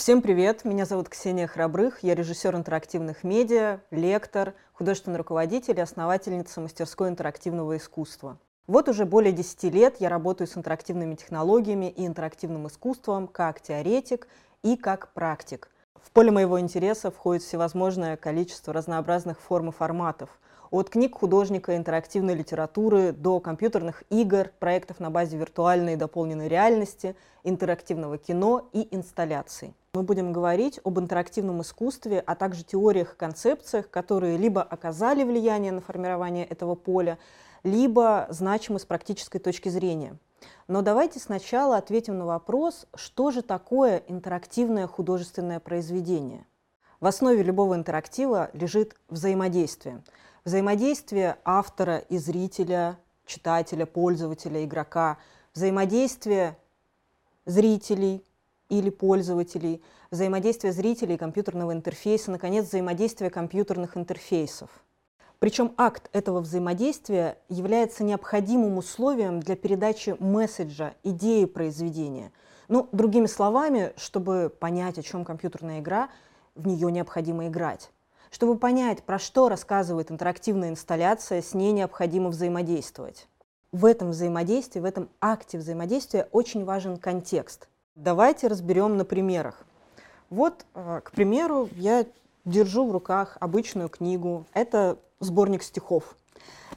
Всем привет, меня зовут Ксения Храбрых, я режиссер интерактивных медиа, лектор, художественный руководитель и основательница мастерской интерактивного искусства. Вот уже более 10 лет я работаю с интерактивными технологиями и интерактивным искусством как теоретик и как практик. В поле моего интереса входит всевозможное количество разнообразных форм и форматов – от книг художника, интерактивной литературы до компьютерных игр, проектов на базе виртуальной и дополненной реальности, интерактивного кино и инсталляций. Мы будем говорить об интерактивном искусстве, а также теориях и концепциях, которые либо оказали влияние на формирование этого поля, либо значимы с практической точки зрения. Но давайте сначала ответим на вопрос, что же такое интерактивное художественное произведение. В основе любого интерактива лежит взаимодействие – взаимодействие автора и зрителя, читателя, пользователя, игрока, взаимодействие зрителей или пользователей, взаимодействие зрителей и компьютерного интерфейса, наконец, взаимодействие компьютерных интерфейсов. Причем акт этого взаимодействия является необходимым условием для передачи месседжа, идеи произведения. Ну, другими словами, чтобы понять, о чем компьютерная игра, в нее необходимо играть. Чтобы понять, про что рассказывает интерактивная инсталляция, с ней необходимо взаимодействовать. В этом взаимодействии, в этом акте взаимодействия очень важен контекст. Давайте разберем на примерах. Вот, э, к примеру, я держу в руках обычную книгу. Это сборник стихов.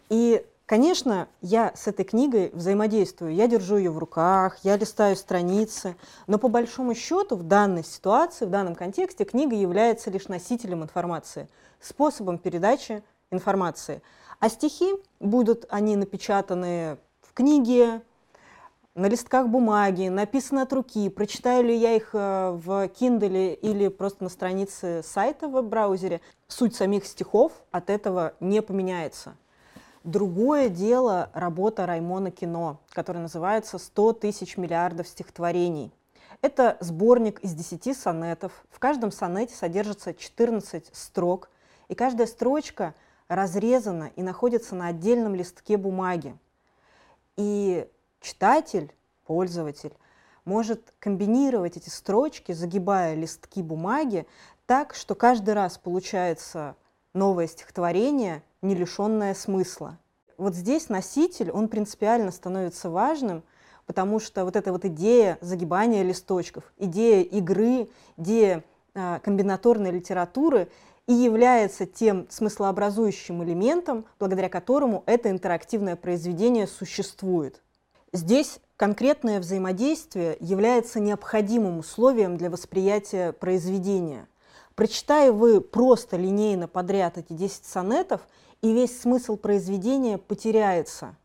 И Конечно, я с этой книгой взаимодействую, я держу ее в руках, я листаю страницы, но по большому счету в данной ситуации, в данном контексте книга является лишь носителем информации, способом передачи информации. А стихи будут они напечатаны в книге, на листках бумаги, написаны от руки, прочитаю ли я их э, в Kindle или просто на странице сайта в веб-браузере, суть самих стихов от этого не поменяется. Другое дело работа Раймона Кино, которая называется «100 тысяч миллиардов стихотворений». Это сборник из 10 сонетов. В каждом сонете содержится 14 строк, и каждая строчка разрезана и находится на отдельном листке бумаги. И читатель, пользователь, может комбинировать эти строчки, загибая листки бумаги так, что каждый раз получается новое стихотворение – не лишенное смысла. Вот здесь носитель, он принципиально становится важным, потому что вот эта вот идея загибания листочков, идея игры, идея э, комбинаторной литературы и является тем смыслообразующим элементом, благодаря которому это интерактивное произведение существует. Здесь конкретное взаимодействие является необходимым условием для восприятия произведения. Прочитая вы просто линейно подряд эти 10 сонетов – и весь смысл произведения потеряется.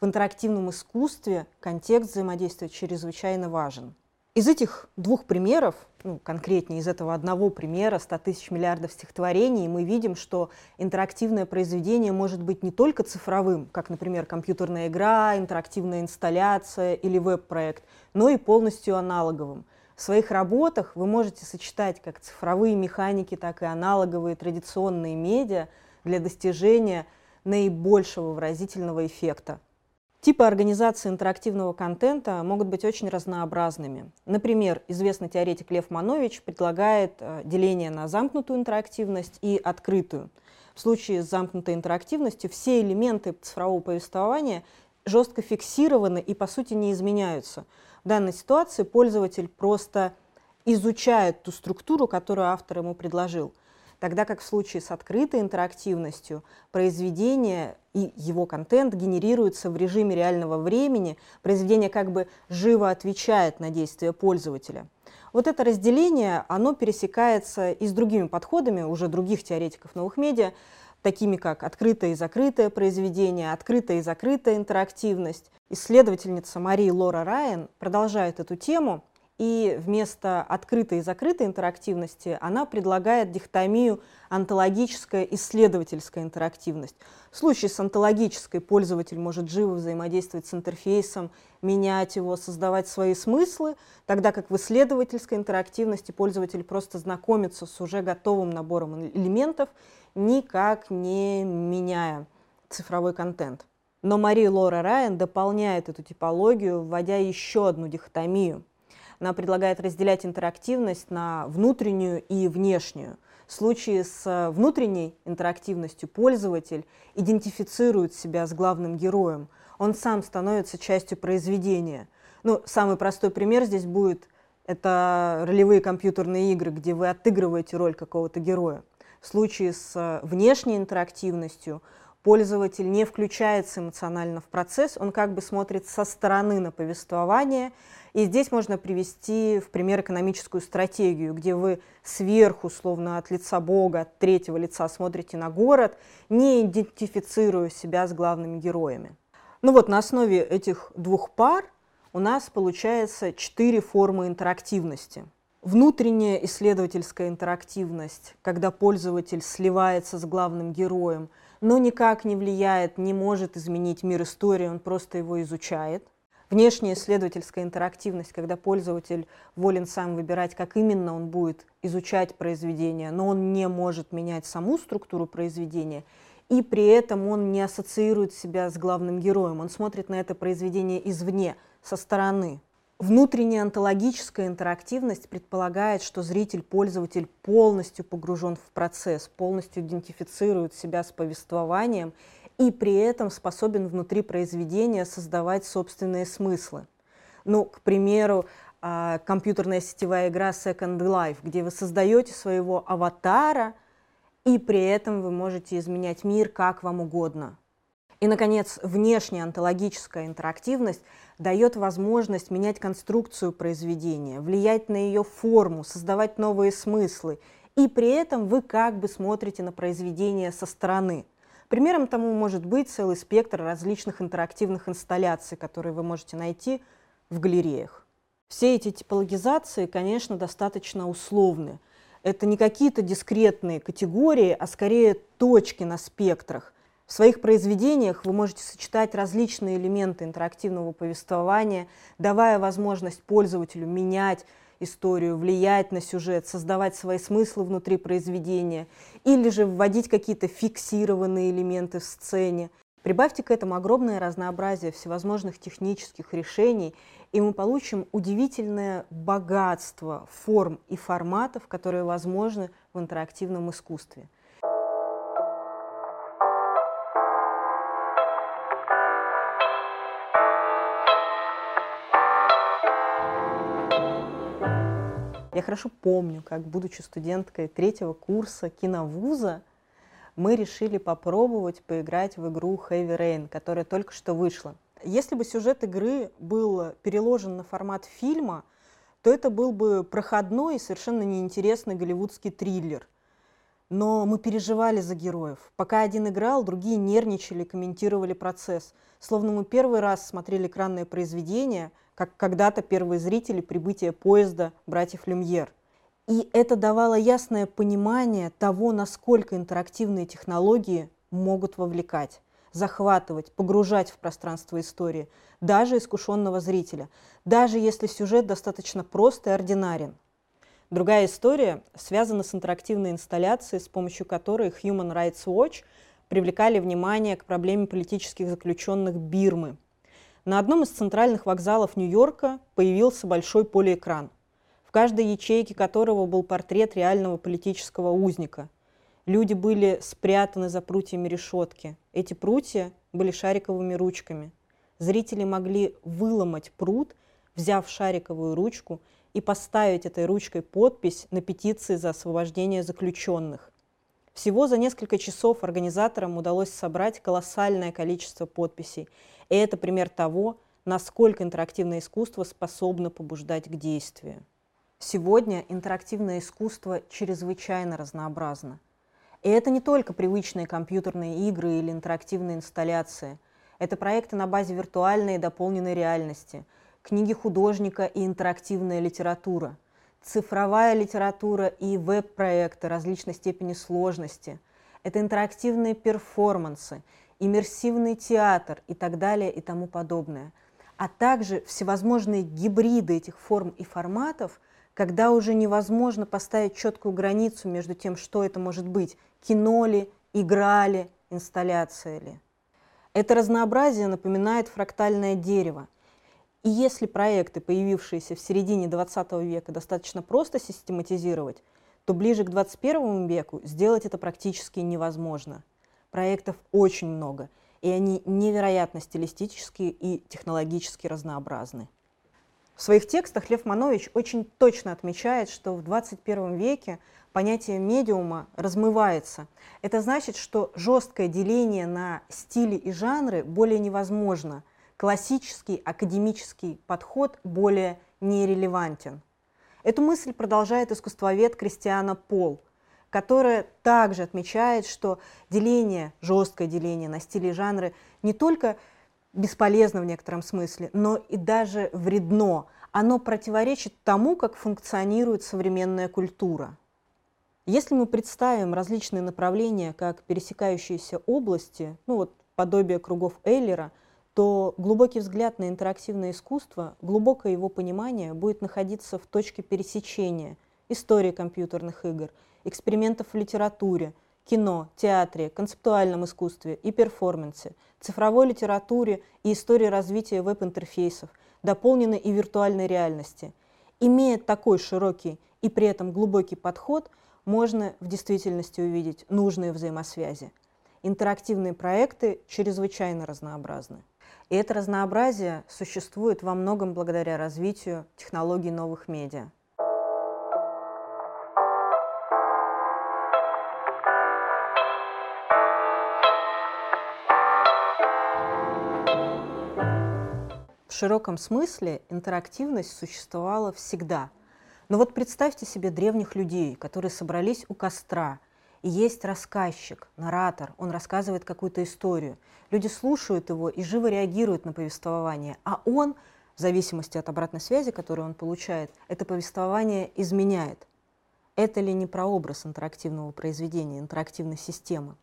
В интерактивном искусстве контекст взаимодействия чрезвычайно важен. Из этих двух примеров, ну, конкретнее из этого одного примера 100 тысяч миллиардов стихотворений, мы видим, что интерактивное произведение может быть не только цифровым, как, например, компьютерная игра, интерактивная инсталляция или веб-проект, но и полностью аналоговым. В своих работах вы можете сочетать как цифровые механики, так и аналоговые традиционные медиа – для достижения наибольшего выразительного эффекта. Типы организации интерактивного контента могут быть очень разнообразными. Например, известный теоретик Лев Манович предлагает э, деление на замкнутую интерактивность и открытую. В случае с замкнутой интерактивностью все элементы цифрового повествования жестко фиксированы и, по сути, не изменяются. В данной ситуации пользователь просто изучает ту структуру, которую автор ему предложил – Тогда как в случае с открытой интерактивностью произведение и его контент генерируется в режиме реального времени, произведение как бы живо отвечает на действия пользователя. Вот это разделение, оно пересекается и с другими подходами уже других теоретиков новых медиа, такими как открытое и закрытое произведение, открытая и закрытая интерактивность. Исследовательница Мария Лора Райан продолжает эту тему – и вместо открытой и закрытой интерактивности она предлагает дихотомию онтологическая исследовательская интерактивность. В случае с онтологической пользователь может живо взаимодействовать с интерфейсом, менять его, создавать свои смыслы, тогда как в исследовательской интерактивности пользователь просто знакомится с уже готовым набором элементов, никак не меняя цифровой контент. Но Мария Лора Райан дополняет эту типологию, вводя еще одну дихотомию – Она предлагает разделять интерактивность на внутреннюю и внешнюю. В случае с внутренней интерактивностью пользователь идентифицирует себя с главным героем. Он сам становится частью произведения. Ну, самый простой пример здесь будет это ролевые компьютерные игры, где вы отыгрываете роль какого-то героя. В случае с внешней интерактивностью пользователь не включается эмоционально в процесс, он как бы смотрит со стороны на повествование. И здесь можно привести в пример экономическую стратегию, где вы сверху, словно от лица Бога, от третьего лица смотрите на город, не идентифицируя себя с главными героями. Ну вот на основе этих двух пар у нас получается четыре формы интерактивности. Внутренняя исследовательская интерактивность, когда пользователь сливается с главным героем, но никак не влияет, не может изменить мир истории, он просто его изучает. Внешняя исследовательская интерактивность, когда пользователь волен сам выбирать, как именно он будет изучать произведение, но он не может менять саму структуру произведения, и при этом он не ассоциирует себя с главным героем, он смотрит на это произведение извне, со стороны. Внутренняя онтологическая интерактивность предполагает, что зритель-пользователь полностью погружен в процесс, полностью идентифицирует себя с повествованием и при этом способен внутри произведения создавать собственные смыслы. Ну, к примеру, а, компьютерная сетевая игра Second Life, где вы создаете своего аватара, и при этом вы можете изменять мир как вам угодно. И, наконец, внешняя онтологическая интерактивность дает возможность менять конструкцию произведения, влиять на ее форму, создавать новые смыслы. И при этом вы как бы смотрите на произведение со стороны. Примером тому может быть целый спектр различных интерактивных инсталляций, которые вы можете найти в галереях. Все эти типологизации, конечно, достаточно условны. Это не какие-то дискретные категории, а скорее точки на спектрах, в своих произведениях вы можете сочетать различные элементы интерактивного повествования, давая возможность пользователю менять историю, влиять на сюжет, создавать свои смыслы внутри произведения, или же вводить какие-то фиксированные элементы в сцене. Прибавьте к этому огромное разнообразие всевозможных технических решений, и мы получим удивительное богатство форм и форматов, которые возможны в интерактивном искусстве. Хорошо помню, как, будучи студенткой третьего курса киновуза, мы решили попробовать поиграть в игру Heavy Rain, которая только что вышла. Если бы сюжет игры был переложен на формат фильма, то это был бы проходной и совершенно неинтересный голливудский триллер. Но мы переживали за героев. Пока один играл, другие нервничали, комментировали процесс. Словно мы первый раз смотрели экранное произведение – как когда-то первые зрители прибытия поезда братьев Люмьер. И это давало ясное понимание того, насколько интерактивные технологии могут вовлекать, захватывать, погружать в пространство истории, даже искушенного зрителя, даже если сюжет достаточно прост и ординарен. Другая история связана с интерактивной инсталляцией, с помощью которой Human Rights Watch привлекали внимание к проблеме политических заключенных Бирмы – на одном из центральных вокзалов Нью-Йорка появился большой полиэкран, в каждой ячейке которого был портрет реального политического узника. Люди были спрятаны за прутьями решетки. Эти прутья были шариковыми ручками. Зрители могли выломать прут, взяв шариковую ручку, и поставить этой ручкой подпись на петиции за освобождение заключенных. Всего за несколько часов организаторам удалось собрать колоссальное количество подписей – и это пример того, насколько интерактивное искусство способно побуждать к действию. Сегодня интерактивное искусство чрезвычайно разнообразно. И это не только привычные компьютерные игры или интерактивные инсталляции. Это проекты на базе виртуальной и дополненной реальности, книги художника и интерактивная литература, цифровая литература и веб-проекты различной степени сложности. Это интерактивные перформансы – иммерсивный театр и так далее и тому подобное. А также всевозможные гибриды этих форм и форматов, когда уже невозможно поставить четкую границу между тем, что это может быть, кино ли, игра ли, инсталляция ли. Это разнообразие напоминает фрактальное дерево. И если проекты, появившиеся в середине 20 века, достаточно просто систематизировать, то ближе к 21 веку сделать это практически невозможно. Проектов очень много, и они невероятно стилистически и технологически разнообразны. В своих текстах Лев Манович очень точно отмечает, что в 21 веке понятие медиума размывается. Это значит, что жесткое деление на стили и жанры более невозможно. Классический академический подход более нерелевантен. Эту мысль продолжает искусствовед Кристиана Пол, которая также отмечает, что деление, жесткое деление на стили и жанры не только бесполезно в некотором смысле, но и даже вредно. Оно противоречит тому, как функционирует современная культура. Если мы представим различные направления как пересекающиеся области, ну вот подобие кругов Эйлера, то глубокий взгляд на интерактивное искусство, глубокое его понимание будет находиться в точке пересечения истории компьютерных игр, экспериментов в литературе, кино, театре, концептуальном искусстве и перформансе, цифровой литературе и истории развития веб-интерфейсов, дополненной и виртуальной реальности. Имея такой широкий и при этом глубокий подход – можно в действительности увидеть нужные взаимосвязи. Интерактивные проекты чрезвычайно разнообразны. И это разнообразие существует во многом благодаря развитию технологий новых медиа. В широком смысле интерактивность существовала всегда – но вот представьте себе древних людей, которые собрались у костра, есть рассказчик, наратор, он рассказывает какую-то историю. Люди слушают его и живо реагируют на повествование, а он, в зависимости от обратной связи, которую он получает, это повествование изменяет. Это ли не прообраз интерактивного произведения, интерактивной системы?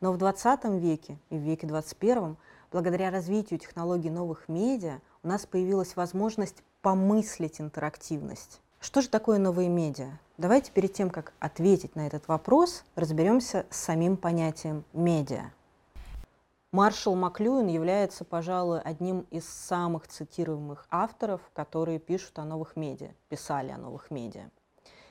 Но в 20 веке и в веке 21 благодаря развитию технологий новых медиа у нас появилась возможность помыслить интерактивность. Что же такое новые медиа? Давайте перед тем, как ответить на этот вопрос, разберемся с самим понятием медиа. Маршал Маклюин является, пожалуй, одним из самых цитируемых авторов, которые пишут о новых медиа, писали о новых медиа.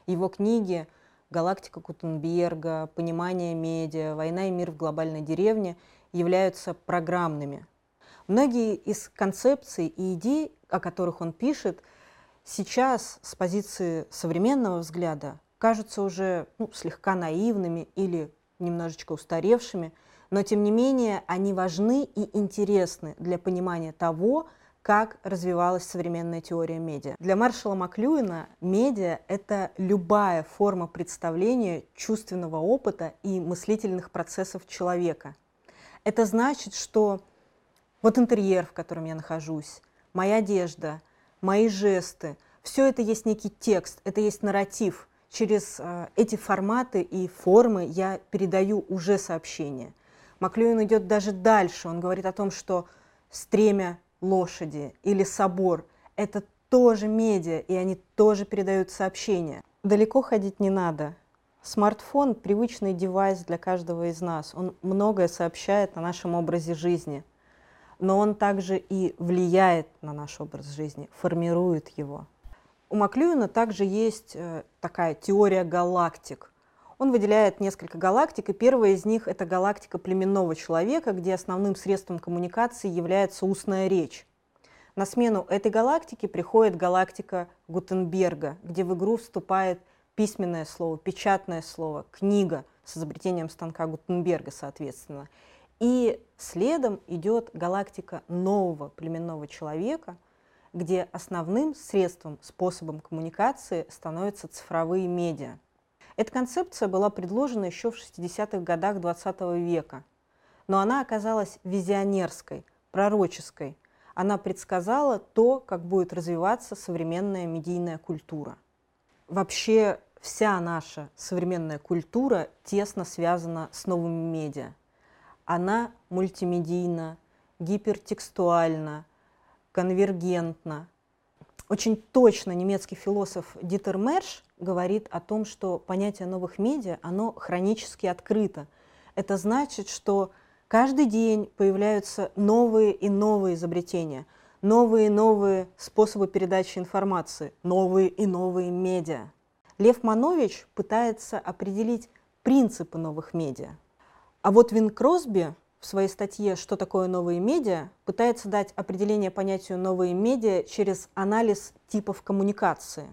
Его книги «Галактика Кутенберга», «Понимание медиа», «Война и мир в глобальной деревне» являются программными. Многие из концепций и идей, о которых он пишет – сейчас с позиции современного взгляда кажутся уже ну, слегка наивными или немножечко устаревшими, но тем не менее они важны и интересны для понимания того, как развивалась современная теория медиа. Для Маршала Маклюина медиа – это любая форма представления чувственного опыта и мыслительных процессов человека. Это значит, что вот интерьер, в котором я нахожусь, моя одежда, мои жесты. Все это есть некий текст, это есть нарратив. Через э, эти форматы и формы я передаю уже сообщение. Маклюин идет даже дальше. Он говорит о том, что стремя лошади или собор – это тоже медиа, и они тоже передают сообщения. Далеко ходить не надо. Смартфон – привычный девайс для каждого из нас. Он многое сообщает о нашем образе жизни – но он также и влияет на наш образ жизни, формирует его. У Маклюина также есть э, такая теория галактик. Он выделяет несколько галактик, и первая из них – это галактика племенного человека, где основным средством коммуникации является устная речь. На смену этой галактике приходит галактика Гутенберга, где в игру вступает письменное слово, печатное слово, книга с изобретением станка Гутенберга, соответственно. И следом идет галактика нового племенного человека, где основным средством, способом коммуникации становятся цифровые медиа. Эта концепция была предложена еще в 60-х годах XX века, но она оказалась визионерской, пророческой. Она предсказала то, как будет развиваться современная медийная культура. Вообще вся наша современная культура тесно связана с новыми медиа она мультимедийна, гипертекстуальна, конвергентна. Очень точно немецкий философ Дитер Мерш говорит о том, что понятие новых медиа, оно хронически открыто. Это значит, что каждый день появляются новые и новые изобретения, новые и новые способы передачи информации, новые и новые медиа. Лев Манович пытается определить принципы новых медиа. А вот Вин Кросби в своей статье «Что такое новые медиа» пытается дать определение понятию «новые медиа» через анализ типов коммуникации.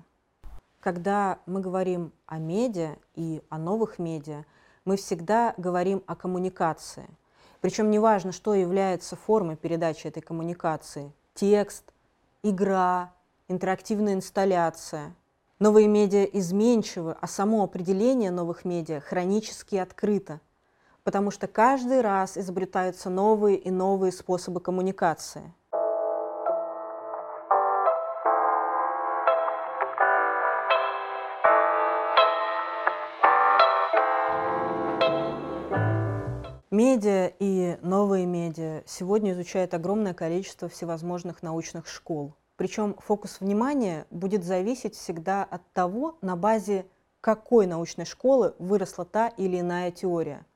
Когда мы говорим о медиа и о новых медиа, мы всегда говорим о коммуникации. Причем неважно, что является формой передачи этой коммуникации – текст, игра, интерактивная инсталляция. Новые медиа изменчивы, а само определение новых медиа хронически открыто – потому что каждый раз изобретаются новые и новые способы коммуникации. Медиа и новые медиа сегодня изучают огромное количество всевозможных научных школ. Причем фокус внимания будет зависеть всегда от того, на базе какой научной школы выросла та или иная теория –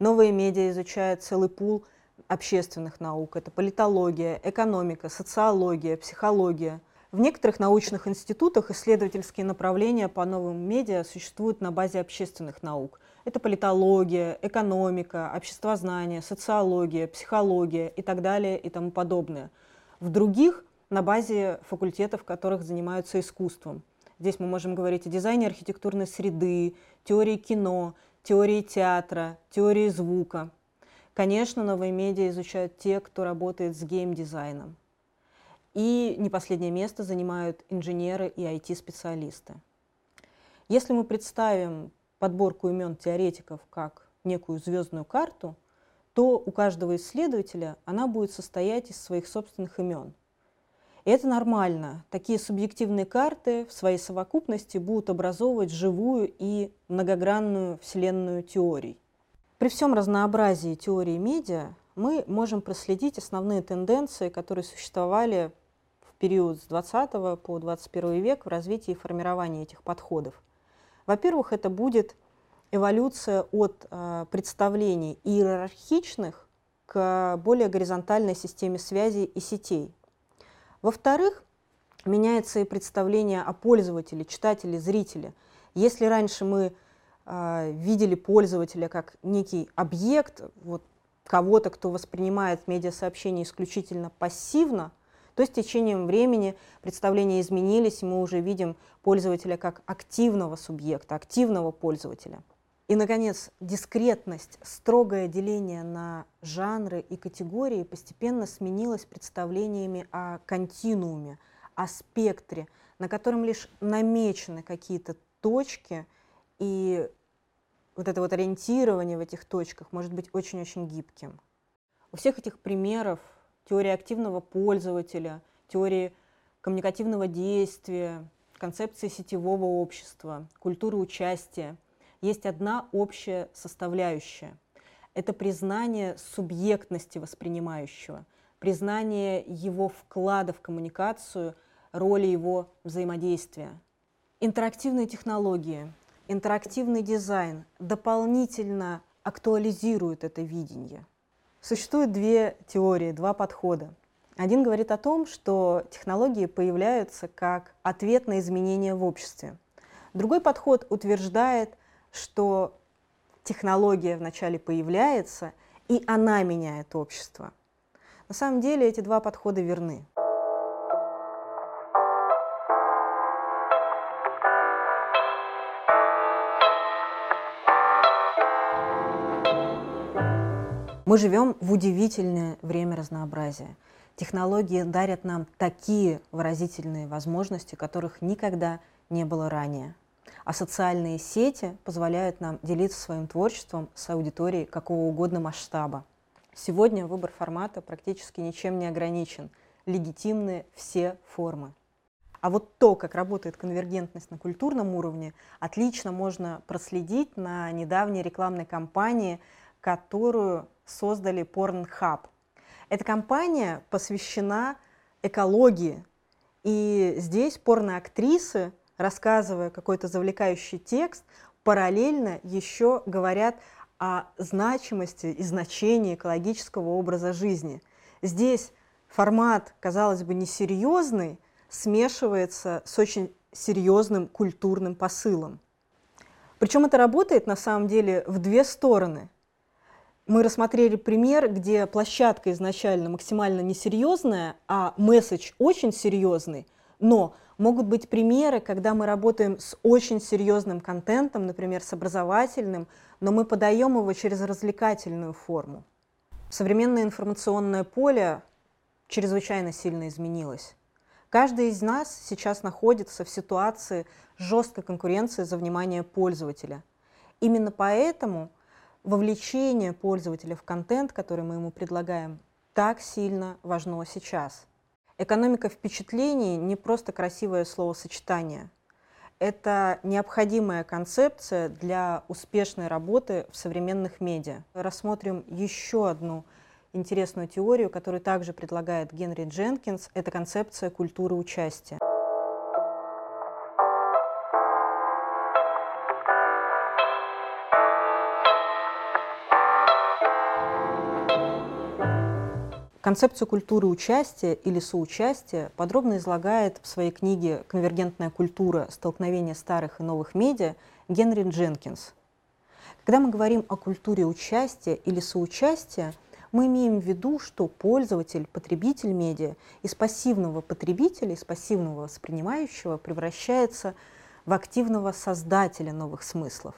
Новые медиа изучают целый пул общественных наук. Это политология, экономика, социология, психология. В некоторых научных институтах исследовательские направления по новым медиа существуют на базе общественных наук. Это политология, экономика, обществознание, социология, психология и так далее и тому подобное. В других на базе факультетов, которых занимаются искусством. Здесь мы можем говорить о дизайне архитектурной среды, теории кино, теории театра, теории звука. Конечно, новые медиа изучают те, кто работает с геймдизайном. И не последнее место занимают инженеры и IT-специалисты. Если мы представим подборку имен теоретиков как некую звездную карту, то у каждого исследователя она будет состоять из своих собственных имен. Это нормально. Такие субъективные карты в своей совокупности будут образовывать живую и многогранную вселенную теорий. При всем разнообразии теории медиа мы можем проследить основные тенденции, которые существовали в период с 20 по 21 век в развитии и формировании этих подходов. Во-первых, это будет эволюция от э, представлений иерархичных к более горизонтальной системе связей и сетей, во-вторых, меняется и представление о пользователе, читателе, зрителе. Если раньше мы э, видели пользователя как некий объект, вот кого-то, кто воспринимает медиасообщение исключительно пассивно, то с течением времени представления изменились, и мы уже видим пользователя как активного субъекта, активного пользователя. И, наконец, дискретность, строгое деление на жанры и категории постепенно сменилось представлениями о континууме, о спектре, на котором лишь намечены какие-то точки, и вот это вот ориентирование в этих точках может быть очень-очень гибким. У всех этих примеров теории активного пользователя, теории коммуникативного действия, концепции сетевого общества, культуры участия – есть одна общая составляющая. Это признание субъектности воспринимающего, признание его вклада в коммуникацию, роли его взаимодействия. Интерактивные технологии, интерактивный дизайн дополнительно актуализируют это видение. Существует две теории, два подхода. Один говорит о том, что технологии появляются как ответ на изменения в обществе. Другой подход утверждает, что технология вначале появляется, и она меняет общество. На самом деле эти два подхода верны. Мы живем в удивительное время разнообразия. Технологии дарят нам такие выразительные возможности, которых никогда не было ранее. А социальные сети позволяют нам делиться своим творчеством с аудиторией какого угодно масштаба. Сегодня выбор формата практически ничем не ограничен. Легитимны все формы. А вот то, как работает конвергентность на культурном уровне, отлично можно проследить на недавней рекламной кампании, которую создали Pornhub. Эта кампания посвящена экологии. И здесь порноактрисы рассказывая какой-то завлекающий текст, параллельно еще говорят о значимости и значении экологического образа жизни. Здесь формат, казалось бы, несерьезный, смешивается с очень серьезным культурным посылом. Причем это работает на самом деле в две стороны. Мы рассмотрели пример, где площадка изначально максимально несерьезная, а месседж очень серьезный, но могут быть примеры, когда мы работаем с очень серьезным контентом, например, с образовательным, но мы подаем его через развлекательную форму. Современное информационное поле чрезвычайно сильно изменилось. Каждый из нас сейчас находится в ситуации жесткой конкуренции за внимание пользователя. Именно поэтому вовлечение пользователя в контент, который мы ему предлагаем, так сильно важно сейчас. Экономика впечатлений не просто красивое словосочетание. Это необходимая концепция для успешной работы в современных медиа. Рассмотрим еще одну интересную теорию, которую также предлагает Генри Дженкинс. Это концепция культуры участия. Концепцию культуры участия или соучастия подробно излагает в своей книге «Конвергентная культура. Столкновение старых и новых медиа» Генри Дженкинс. Когда мы говорим о культуре участия или соучастия, мы имеем в виду, что пользователь, потребитель медиа из пассивного потребителя, из пассивного воспринимающего превращается в активного создателя новых смыслов,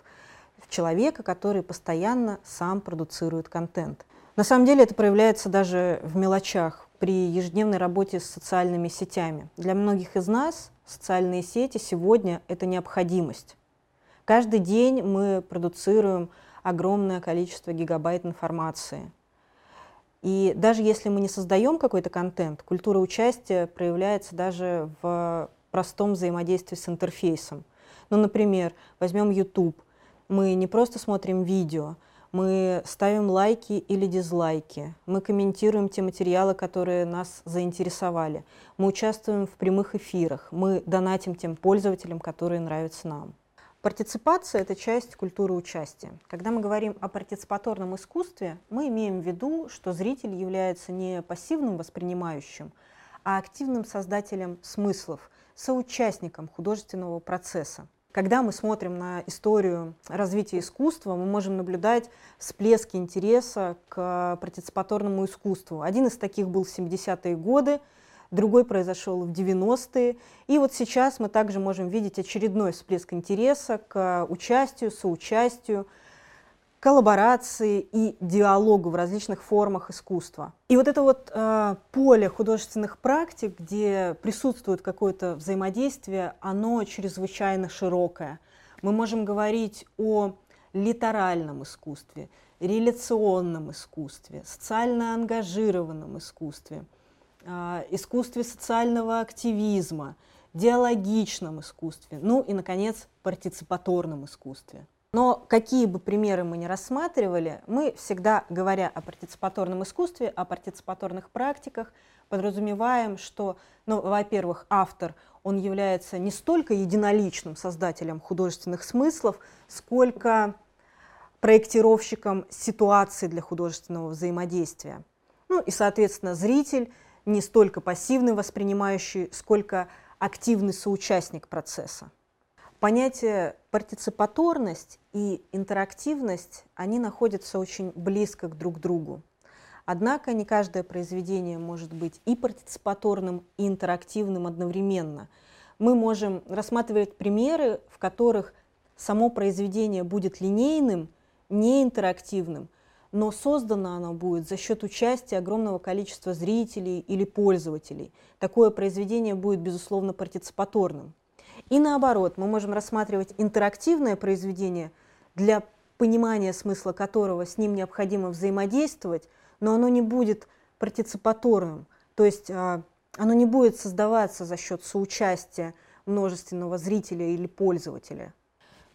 в человека, который постоянно сам продуцирует контент. На самом деле это проявляется даже в мелочах при ежедневной работе с социальными сетями. Для многих из нас социальные сети сегодня – это необходимость. Каждый день мы продуцируем огромное количество гигабайт информации – и даже если мы не создаем какой-то контент, культура участия проявляется даже в простом взаимодействии с интерфейсом. Ну, например, возьмем YouTube. Мы не просто смотрим видео, мы ставим лайки или дизлайки, мы комментируем те материалы, которые нас заинтересовали, мы участвуем в прямых эфирах, мы донатим тем пользователям, которые нравятся нам. Партиципация – это часть культуры участия. Когда мы говорим о партиципаторном искусстве, мы имеем в виду, что зритель является не пассивным воспринимающим, а активным создателем смыслов, соучастником художественного процесса. Когда мы смотрим на историю развития искусства, мы можем наблюдать всплески интереса к партиципаторному искусству. Один из таких был в 70-е годы – другой произошел в 90-е. И вот сейчас мы также можем видеть очередной всплеск интереса к участию, соучастию, коллаборации и диалогу в различных формах искусства. И вот это вот э, поле художественных практик, где присутствует какое-то взаимодействие, оно чрезвычайно широкое. Мы можем говорить о литеральном искусстве, реляционном искусстве, социально ангажированном искусстве – а, искусстве социального активизма, диалогичном искусстве, ну и, наконец, партиципаторном искусстве. Но какие бы примеры мы ни рассматривали, мы всегда, говоря о партиципаторном искусстве, о партиципаторных практиках, подразумеваем, что, ну, во-первых, автор, он является не столько единоличным создателем художественных смыслов, сколько проектировщиком ситуации для художественного взаимодействия. Ну и, соответственно, зритель не столько пассивный воспринимающий, сколько активный соучастник процесса. Понятие партиципаторность и интерактивность, они находятся очень близко к друг другу. Однако не каждое произведение может быть и партиципаторным, и интерактивным одновременно. Мы можем рассматривать примеры, в которых само произведение будет линейным, не интерактивным – но создано оно будет за счет участия огромного количества зрителей или пользователей. Такое произведение будет, безусловно, партиципаторным. И наоборот, мы можем рассматривать интерактивное произведение, для понимания смысла которого с ним необходимо взаимодействовать, но оно не будет партиципаторным, то есть а, оно не будет создаваться за счет соучастия множественного зрителя или пользователя.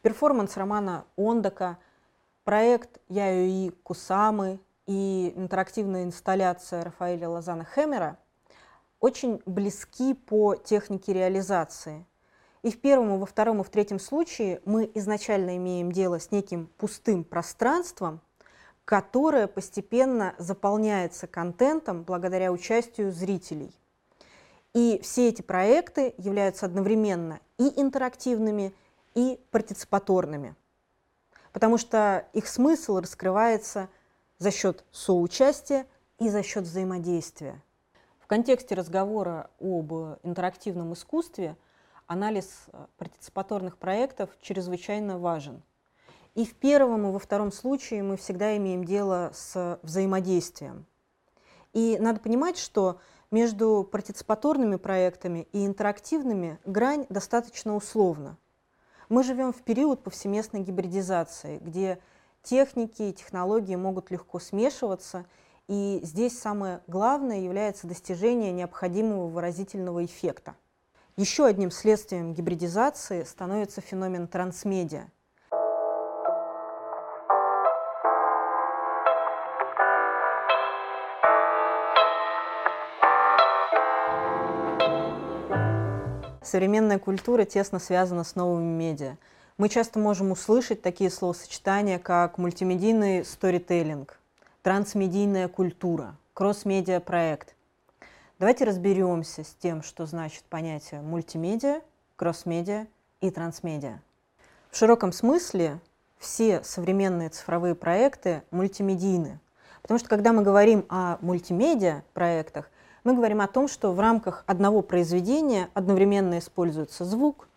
Перформанс романа Ондака – Проект Яюи Кусамы и интерактивная инсталляция Рафаэля Лозана Хэмера очень близки по технике реализации. И в первом, и во втором, и в третьем случае мы изначально имеем дело с неким пустым пространством, которое постепенно заполняется контентом благодаря участию зрителей. И все эти проекты являются одновременно и интерактивными, и партиципаторными, потому что их смысл раскрывается за счет соучастия и за счет взаимодействия. В контексте разговора об интерактивном искусстве анализ э, партиципаторных проектов чрезвычайно важен. И в первом и во втором случае мы всегда имеем дело с взаимодействием. И надо понимать, что между партиципаторными проектами и интерактивными грань достаточно условна. Мы живем в период повсеместной гибридизации, где техники и технологии могут легко смешиваться, и здесь самое главное является достижение необходимого выразительного эффекта. Еще одним следствием гибридизации становится феномен трансмедиа – Современная культура тесно связана с новыми медиа. Мы часто можем услышать такие словосочетания, как мультимедийный сторителлинг, трансмедийная культура, кросс-медиа проект. Давайте разберемся с тем, что значит понятие мультимедиа, кросс-медиа и трансмедиа. В широком смысле все современные цифровые проекты мультимедийны. Потому что когда мы говорим о мультимедиа проектах, мы говорим о том, что в рамках одного произведения одновременно используется звук,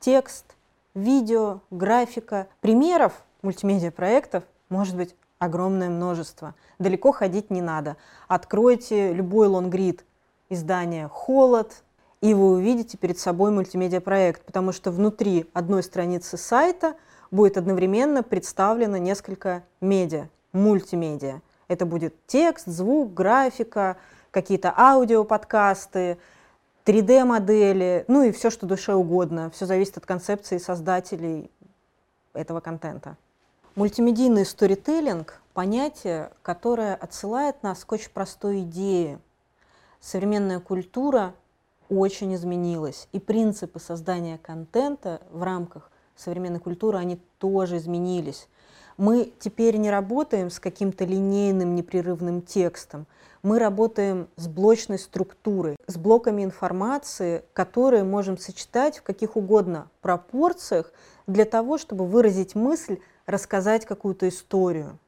текст, видео, графика. Примеров мультимедиа-проектов может быть огромное множество. Далеко ходить не надо. Откройте любой лонгрид издания «Холод», и вы увидите перед собой мультимедиа-проект, потому что внутри одной страницы сайта будет одновременно представлено несколько медиа, мультимедиа. Это будет текст, звук, графика, какие-то аудиоподкасты, 3D-модели, ну и все, что душе угодно. Все зависит от концепции создателей этого контента. Мультимедийный сторителлинг – понятие, которое отсылает нас к очень простой идее. Современная культура очень изменилась, и принципы создания контента в рамках современной культуры, они тоже изменились. Мы теперь не работаем с каким-то линейным непрерывным текстом, мы работаем с блочной структурой, с блоками информации, которые можем сочетать в каких угодно пропорциях для того, чтобы выразить мысль, рассказать какую-то историю.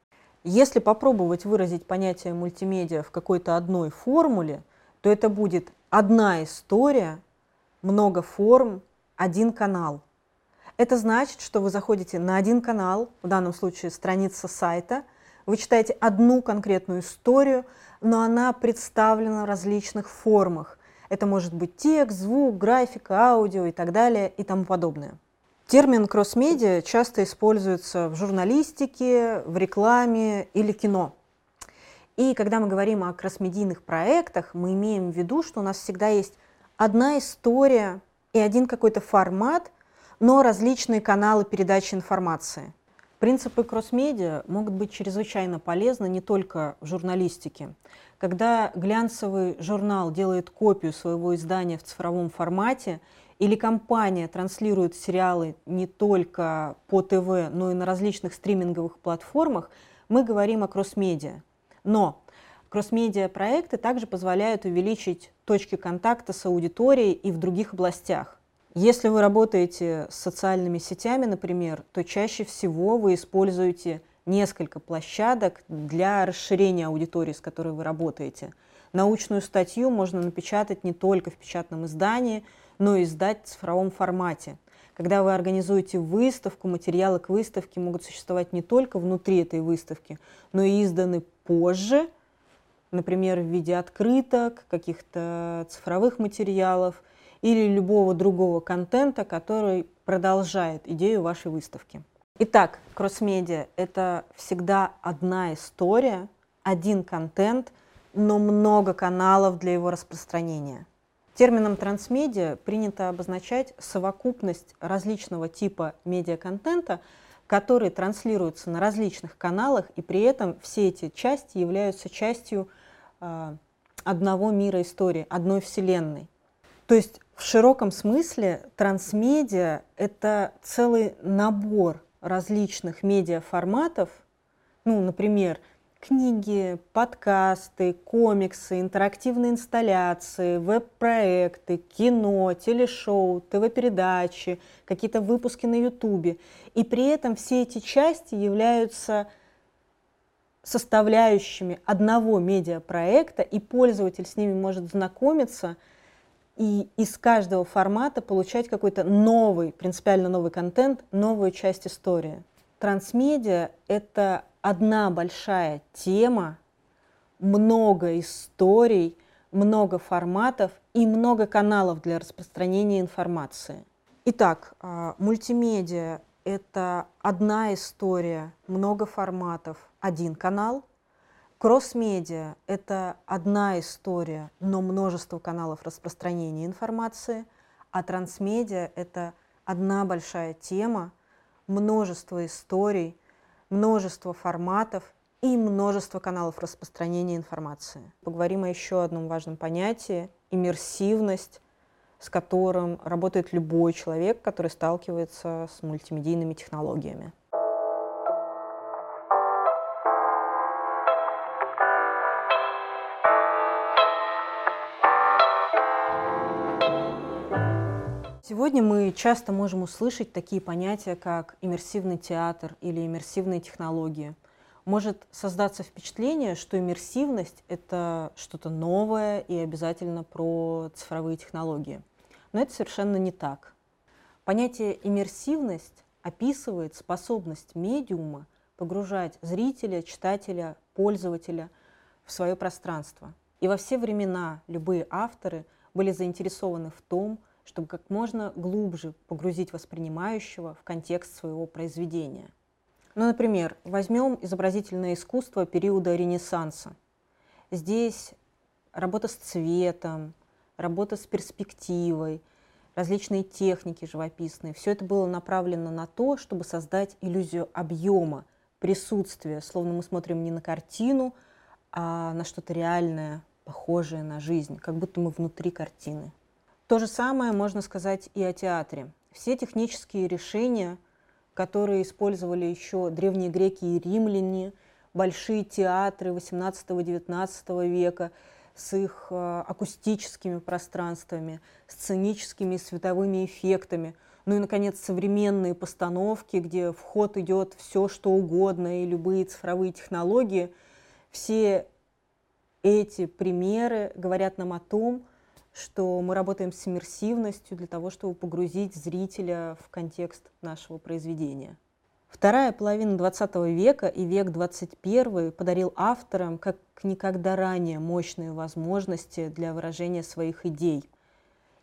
Если попробовать выразить понятие мультимедиа в какой-то одной формуле, то это будет одна история, много форм, один канал. Это значит, что вы заходите на один канал, в данном случае страница сайта, вы читаете одну конкретную историю, но она представлена в различных формах. Это может быть текст, звук, графика, аудио и так далее и тому подобное. Термин кросс-медиа часто используется в журналистике, в рекламе или кино. И когда мы говорим о кроссмедийных проектах, мы имеем в виду, что у нас всегда есть одна история и один какой-то формат, но различные каналы передачи информации. Принципы кросс-медиа могут быть чрезвычайно полезны не только в журналистике. Когда глянцевый журнал делает копию своего издания в цифровом формате, или компания транслирует сериалы не только по ТВ, но и на различных стриминговых платформах, мы говорим о кросс-медиа. Но кросс-медиа проекты также позволяют увеличить точки контакта с аудиторией и в других областях. Если вы работаете с социальными сетями, например, то чаще всего вы используете несколько площадок для расширения аудитории, с которой вы работаете. Научную статью можно напечатать не только в печатном издании, но и издать в цифровом формате. Когда вы организуете выставку, материалы к выставке могут существовать не только внутри этой выставки, но и изданы позже, например, в виде открыток, каких-то цифровых материалов – или любого другого контента, который продолжает идею вашей выставки. Итак, кросс-медиа – это всегда одна история, один контент, но много каналов для его распространения. Термином трансмедиа принято обозначать совокупность различного типа медиаконтента, который транслируется на различных каналах, и при этом все эти части являются частью э, одного мира истории, одной вселенной. То есть в широком смысле трансмедиа – это целый набор различных медиаформатов, Ну, например, книги, подкасты, комиксы, интерактивные инсталляции, веб-проекты, кино, телешоу, ТВ-передачи, какие-то выпуски на Ютубе. И при этом все эти части являются составляющими одного медиапроекта, и пользователь с ними может знакомиться и из каждого формата получать какой-то новый, принципиально новый контент, новую часть истории. Трансмедиа — это одна большая тема, много историй, много форматов и много каналов для распространения информации. Итак, а, мультимедиа — это одна история, много форматов, один канал. Кросс-медиа – это одна история, но множество каналов распространения информации, а трансмедиа – это одна большая тема, множество историй, множество форматов и множество каналов распространения информации. Поговорим о еще одном важном понятии – иммерсивность, с которым работает любой человек, который сталкивается с мультимедийными технологиями. Сегодня мы часто можем услышать такие понятия, как иммерсивный театр или иммерсивные технологии. Может создаться впечатление, что иммерсивность — это что-то новое и обязательно про цифровые технологии. Но это совершенно не так. Понятие иммерсивность описывает способность медиума погружать зрителя, читателя, пользователя в свое пространство. И во все времена любые авторы были заинтересованы в том, чтобы как можно глубже погрузить воспринимающего в контекст своего произведения. Ну, например, возьмем изобразительное искусство периода Ренессанса. Здесь работа с цветом, работа с перспективой, различные техники живописные. Все это было направлено на то, чтобы создать иллюзию объема, присутствия, словно мы смотрим не на картину, а на что-то реальное, похожее на жизнь, как будто мы внутри картины. То же самое можно сказать и о театре. Все технические решения, которые использовали еще древние греки и римляне, большие театры XVIII-XIX века с их э, акустическими пространствами, сценическими и световыми эффектами, ну и, наконец, современные постановки, где в ход идет все, что угодно, и любые цифровые технологии, все эти примеры говорят нам о том, что мы работаем с иммерсивностью для того, чтобы погрузить зрителя в контекст нашего произведения. Вторая половина XX века и век XXI подарил авторам как никогда ранее мощные возможности для выражения своих идей.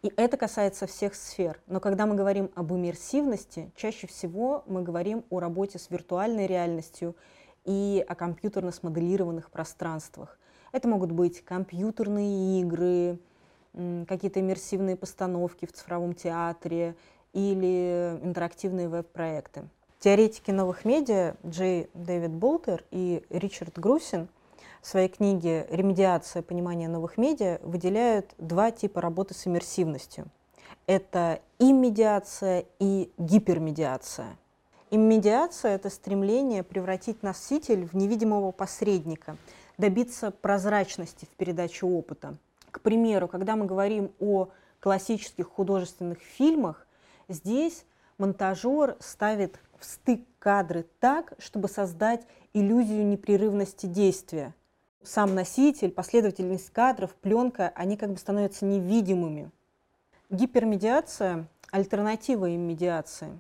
И это касается всех сфер. Но когда мы говорим об иммерсивности, чаще всего мы говорим о работе с виртуальной реальностью и о компьютерно смоделированных пространствах. Это могут быть компьютерные игры, какие-то иммерсивные постановки в цифровом театре или интерактивные веб-проекты. Теоретики новых медиа Джей Дэвид Болтер и Ричард Грусин в своей книге «Ремедиация понимания новых медиа» выделяют два типа работы с иммерсивностью. Это иммедиация и гипермедиация. Иммедиация – это стремление превратить носитель в невидимого посредника, добиться прозрачности в передаче опыта – к примеру, когда мы говорим о классических художественных фильмах, здесь монтажер ставит в стык кадры так, чтобы создать иллюзию непрерывности действия. Сам носитель, последовательность кадров, пленка, они как бы становятся невидимыми. Гипермедиация – альтернатива им медиации.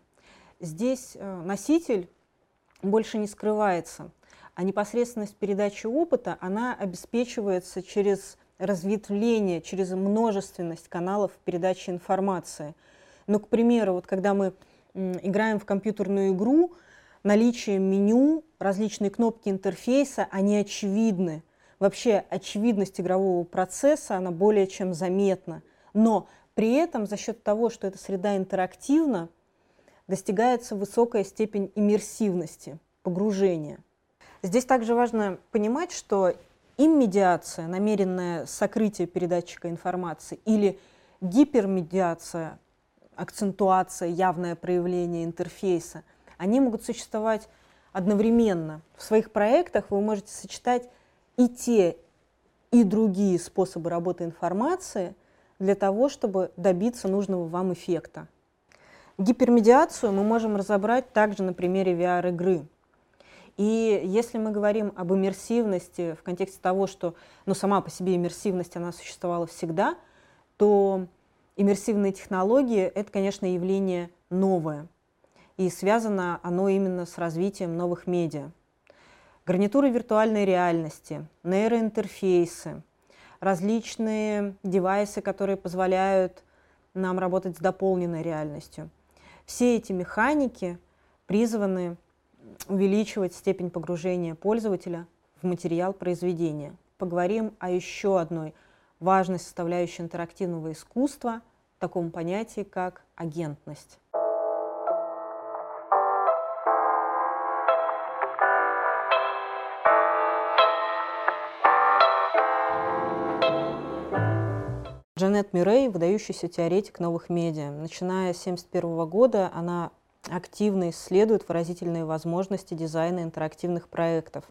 Здесь э, носитель больше не скрывается, а непосредственность передачи опыта, она обеспечивается через разветвление, через множественность каналов передачи информации. Ну, к примеру, вот когда мы играем в компьютерную игру, наличие меню, различные кнопки интерфейса, они очевидны. Вообще очевидность игрового процесса, она более чем заметна. Но при этом за счет того, что эта среда интерактивна, достигается высокая степень иммерсивности, погружения. Здесь также важно понимать, что иммедиация, намеренное сокрытие передатчика информации, или гипермедиация, акцентуация, явное проявление интерфейса, они могут существовать одновременно. В своих проектах вы можете сочетать и те, и другие способы работы информации для того, чтобы добиться нужного вам эффекта. Гипермедиацию мы можем разобрать также на примере VR-игры. И если мы говорим об иммерсивности в контексте того, что ну, сама по себе иммерсивность, она существовала всегда, то иммерсивные технологии — это, конечно, явление новое. И связано оно именно с развитием новых медиа. Гарнитуры виртуальной реальности, нейроинтерфейсы, различные девайсы, которые позволяют нам работать с дополненной реальностью. Все эти механики призваны увеличивать степень погружения пользователя в материал произведения. Поговорим о еще одной важной составляющей интерактивного искусства, таком понятии, как агентность. Джанет Мюррей – выдающийся теоретик новых медиа. Начиная с 1971 года она активно исследует выразительные возможности дизайна интерактивных проектов.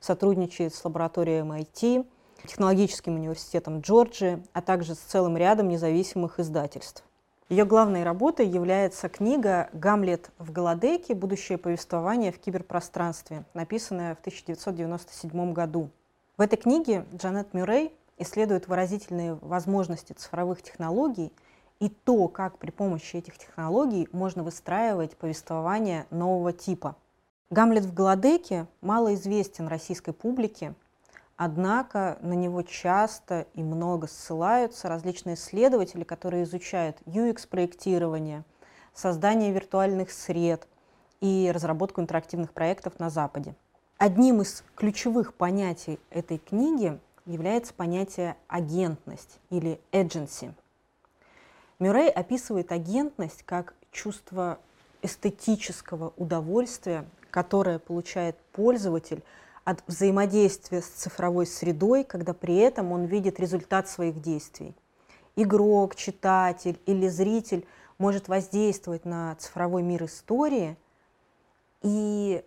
Сотрудничает с лабораторией MIT, технологическим университетом Джорджии, а также с целым рядом независимых издательств. Ее главной работой является книга «Гамлет в Голодейке. Будущее повествование в киберпространстве», написанная в 1997 году. В этой книге Джанет Мюррей исследует выразительные возможности цифровых технологий – и то, как при помощи этих технологий можно выстраивать повествование нового типа. Гамлет в Голодеке мало известен российской публике, однако на него часто и много ссылаются различные исследователи, которые изучают UX-проектирование, создание виртуальных сред и разработку интерактивных проектов на Западе. Одним из ключевых понятий этой книги является понятие агентность или agency – Мюррей описывает агентность как чувство эстетического удовольствия, которое получает пользователь от взаимодействия с цифровой средой, когда при этом он видит результат своих действий. Игрок, читатель или зритель может воздействовать на цифровой мир истории и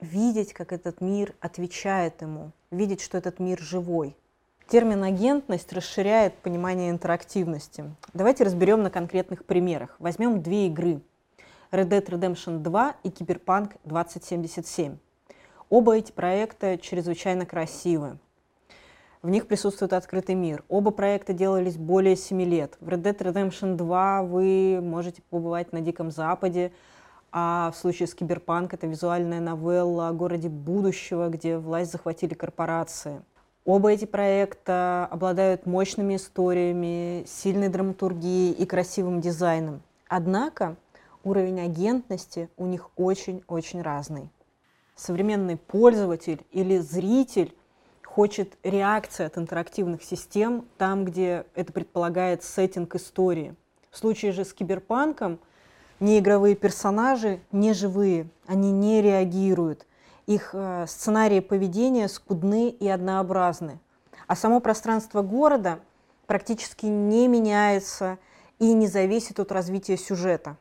видеть, как этот мир отвечает ему, видеть, что этот мир живой. Термин «агентность» расширяет понимание интерактивности. Давайте разберем на конкретных примерах. Возьмем две игры Red Dead Redemption 2 и Cyberpunk 2077. Оба эти проекта чрезвычайно красивы. В них присутствует открытый мир. Оба проекта делались более 7 лет. В Red Dead Redemption 2 вы можете побывать на Диком Западе, а в случае с Киберпанк это визуальная новелла о городе будущего, где власть захватили корпорации – Оба эти проекта обладают мощными историями, сильной драматургией и красивым дизайном. Однако уровень агентности у них очень-очень разный. Современный пользователь или зритель хочет реакции от интерактивных систем там, где это предполагает сеттинг истории. В случае же с киберпанком неигровые персонажи не живые, они не реагируют – их э, сценарии поведения скудны и однообразны. А само пространство города практически не меняется и не зависит от развития сюжета.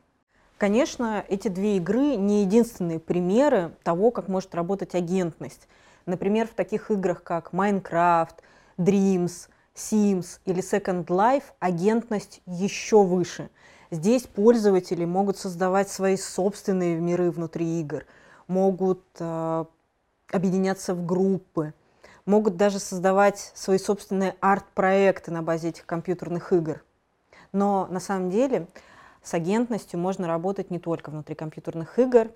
Конечно, эти две игры не единственные примеры того, как может работать агентность. Например, в таких играх, как Minecraft, Dreams, Sims или Second Life агентность еще выше. Здесь пользователи могут создавать свои собственные миры внутри игр – могут э, объединяться в группы, могут даже создавать свои собственные арт-проекты на базе этих компьютерных игр. Но на самом деле с агентностью можно работать не только внутри компьютерных игр,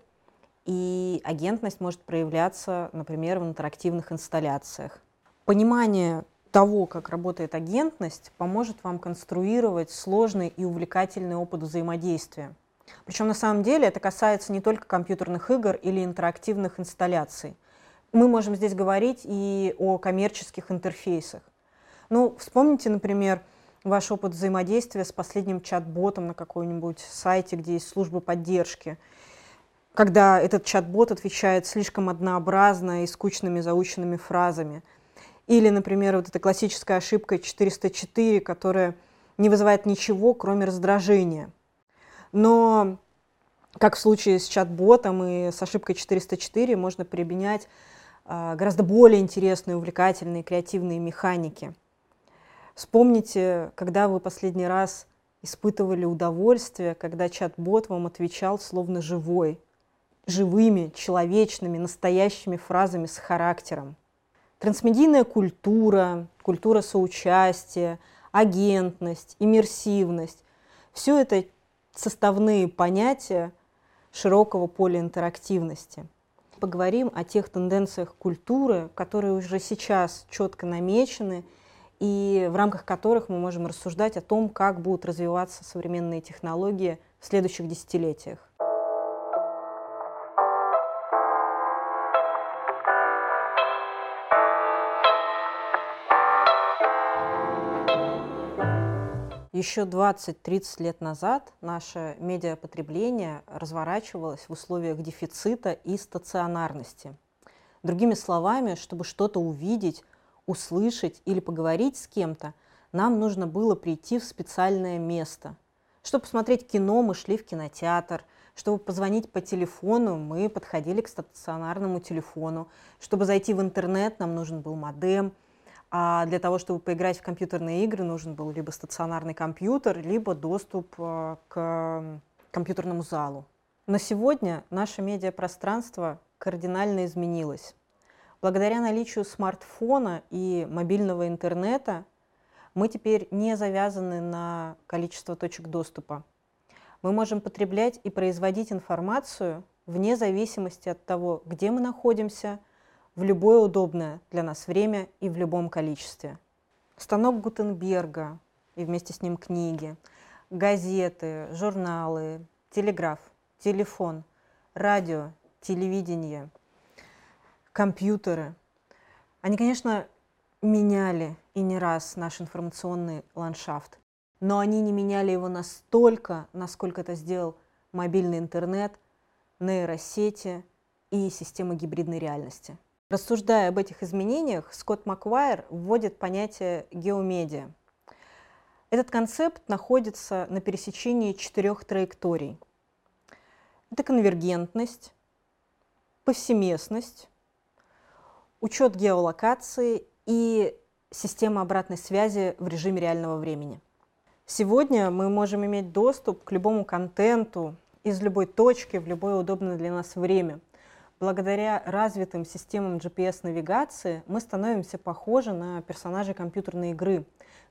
и агентность может проявляться, например, в интерактивных инсталляциях. Понимание того, как работает агентность, поможет вам конструировать сложный и увлекательный опыт взаимодействия – причем на самом деле это касается не только компьютерных игр или интерактивных инсталляций. Мы можем здесь говорить и о коммерческих интерфейсах. Ну, вспомните, например, ваш опыт взаимодействия с последним чат-ботом на какой-нибудь сайте, где есть служба поддержки, когда этот чат-бот отвечает слишком однообразно и скучными заученными фразами. Или, например, вот эта классическая ошибка 404, которая не вызывает ничего, кроме раздражения – но как в случае с чат-ботом и с ошибкой 404, можно применять а, гораздо более интересные, увлекательные, креативные механики. Вспомните, когда вы последний раз испытывали удовольствие, когда чат-бот вам отвечал словно живой, живыми, человечными, настоящими фразами с характером. Трансмедийная культура, культура соучастия, агентность, иммерсивность – все это составные понятия широкого поля интерактивности. Поговорим о тех тенденциях культуры, которые уже сейчас четко намечены и в рамках которых мы можем рассуждать о том, как будут развиваться современные технологии в следующих десятилетиях. Еще 20-30 лет назад наше медиапотребление разворачивалось в условиях дефицита и стационарности. Другими словами, чтобы что-то увидеть, услышать или поговорить с кем-то, нам нужно было прийти в специальное место. Чтобы посмотреть кино, мы шли в кинотеатр. Чтобы позвонить по телефону, мы подходили к стационарному телефону. Чтобы зайти в интернет, нам нужен был модем – а для того, чтобы поиграть в компьютерные игры, нужен был либо стационарный компьютер, либо доступ э, к компьютерному залу. На сегодня наше медиапространство кардинально изменилось. Благодаря наличию смартфона и мобильного интернета мы теперь не завязаны на количество точек доступа. Мы можем потреблять и производить информацию вне зависимости от того, где мы находимся – в любое удобное для нас время и в любом количестве. Станок Гутенберга и вместе с ним книги, газеты, журналы, телеграф, телефон, радио, телевидение, компьютеры. Они, конечно, меняли и не раз наш информационный ландшафт, но они не меняли его настолько, насколько это сделал мобильный интернет, нейросети и система гибридной реальности. Рассуждая об этих изменениях, Скотт Маквайр вводит понятие геомедиа. Этот концепт находится на пересечении четырех траекторий. Это конвергентность, повсеместность, учет геолокации и система обратной связи в режиме реального времени. Сегодня мы можем иметь доступ к любому контенту из любой точки в любое удобное для нас время – благодаря развитым системам GPS-навигации мы становимся похожи на персонажей компьютерной игры.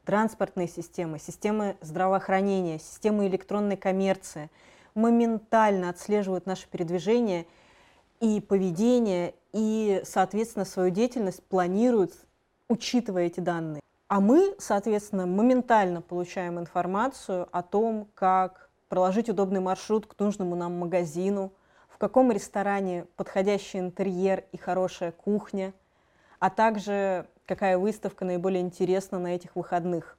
Транспортные системы, системы здравоохранения, системы электронной коммерции моментально отслеживают наше передвижение и поведение, и, соответственно, свою деятельность планируют, учитывая эти данные. А мы, соответственно, моментально получаем информацию о том, как проложить удобный маршрут к нужному нам магазину – каком ресторане подходящий интерьер и хорошая кухня, а также какая выставка наиболее интересна на этих выходных.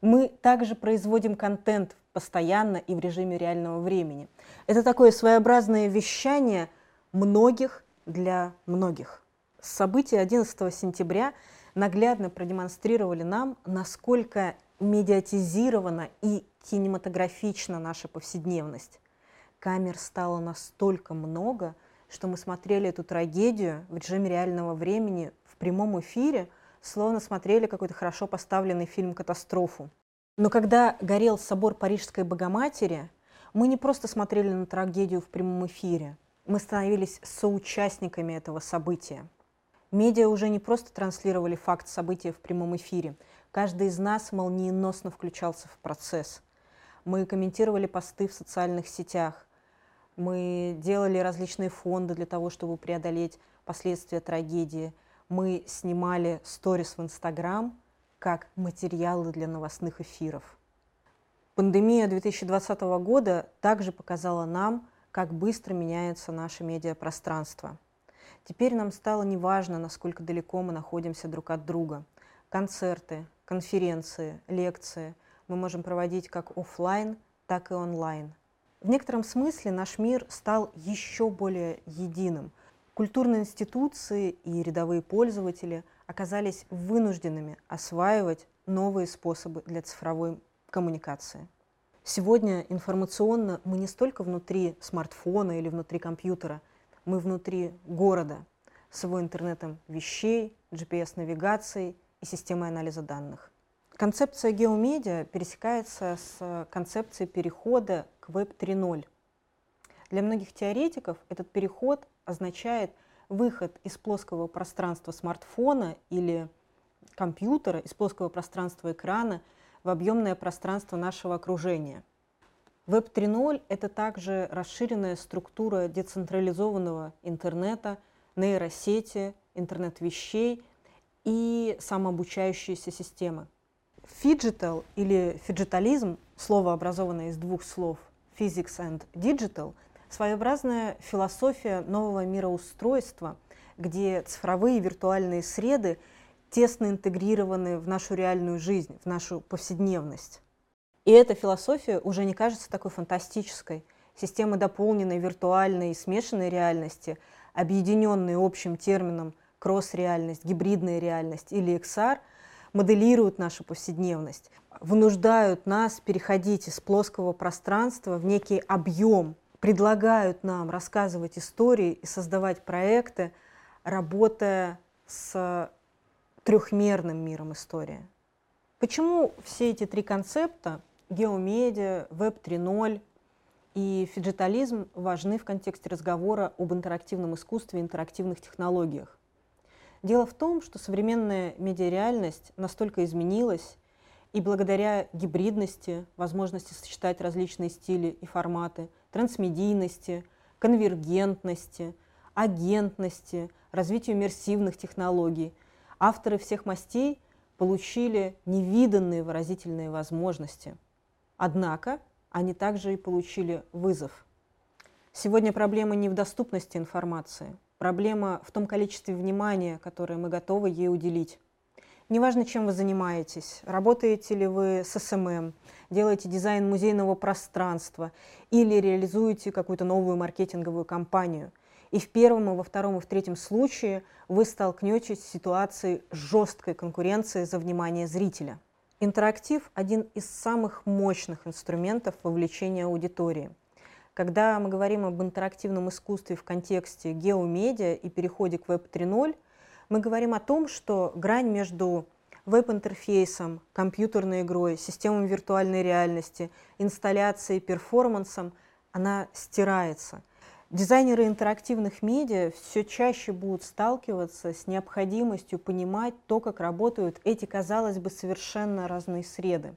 Мы также производим контент постоянно и в режиме реального времени. Это такое своеобразное вещание многих для многих. События 11 сентября наглядно продемонстрировали нам, насколько медиатизирована и кинематографична наша повседневность камер стало настолько много, что мы смотрели эту трагедию в режиме реального времени в прямом эфире, словно смотрели какой-то хорошо поставленный фильм-катастрофу. Но когда горел собор Парижской Богоматери, мы не просто смотрели на трагедию в прямом эфире, мы становились соучастниками этого события. Медиа уже не просто транслировали факт события в прямом эфире. Каждый из нас молниеносно включался в процесс. Мы комментировали посты в социальных сетях, мы делали различные фонды для того, чтобы преодолеть последствия трагедии. Мы снимали сторис в Инстаграм как материалы для новостных эфиров. Пандемия 2020 года также показала нам, как быстро меняется наше медиапространство. Теперь нам стало неважно, насколько далеко мы находимся друг от друга. Концерты, конференции, лекции мы можем проводить как офлайн, так и онлайн – в некотором смысле наш мир стал еще более единым. Культурные институции и рядовые пользователи оказались вынужденными осваивать новые способы для цифровой коммуникации. Сегодня информационно мы не столько внутри смартфона или внутри компьютера, мы внутри города с его интернетом вещей, GPS-навигацией и системой анализа данных. Концепция геомедиа пересекается с концепцией перехода к Web 3.0. Для многих теоретиков этот переход означает выход из плоского пространства смартфона или компьютера, из плоского пространства экрана в объемное пространство нашего окружения. Web 3.0 – это также расширенная структура децентрализованного интернета, нейросети, интернет-вещей и самообучающиеся системы. Phygital или фиджитализм, слово, образованное из двух слов physics and digital, своеобразная философия нового мироустройства, где цифровые и виртуальные среды тесно интегрированы в нашу реальную жизнь, в нашу повседневность. И эта философия уже не кажется такой фантастической. Система дополненной виртуальной и смешанной реальности, объединенные общим термином кросс-реальность, гибридная реальность или XR, моделируют нашу повседневность, вынуждают нас переходить из плоского пространства в некий объем, предлагают нам рассказывать истории и создавать проекты, работая с трехмерным миром истории. Почему все эти три концепта – геомедиа, веб 3.0 и фиджитализм – важны в контексте разговора об интерактивном искусстве и интерактивных технологиях? Дело в том, что современная медиареальность настолько изменилась, и благодаря гибридности, возможности сочетать различные стили и форматы, трансмедийности, конвергентности, агентности, развитию иммерсивных технологий, авторы всех мастей получили невиданные выразительные возможности. Однако они также и получили вызов. Сегодня проблема не в доступности информации, проблема в том количестве внимания, которое мы готовы ей уделить. Неважно, чем вы занимаетесь, работаете ли вы с SMM, делаете дизайн музейного пространства или реализуете какую-то новую маркетинговую кампанию – и в первом, и во втором, и в третьем случае вы столкнетесь с ситуацией жесткой конкуренции за внимание зрителя. Интерактив – один из самых мощных инструментов вовлечения аудитории. Когда мы говорим об интерактивном искусстве в контексте геомедиа и переходе к Web 3.0, мы говорим о том, что грань между веб-интерфейсом, компьютерной игрой, системой виртуальной реальности, инсталляцией, перформансом, она стирается – Дизайнеры интерактивных медиа все чаще будут сталкиваться с необходимостью понимать то, как работают эти, казалось бы, совершенно разные среды.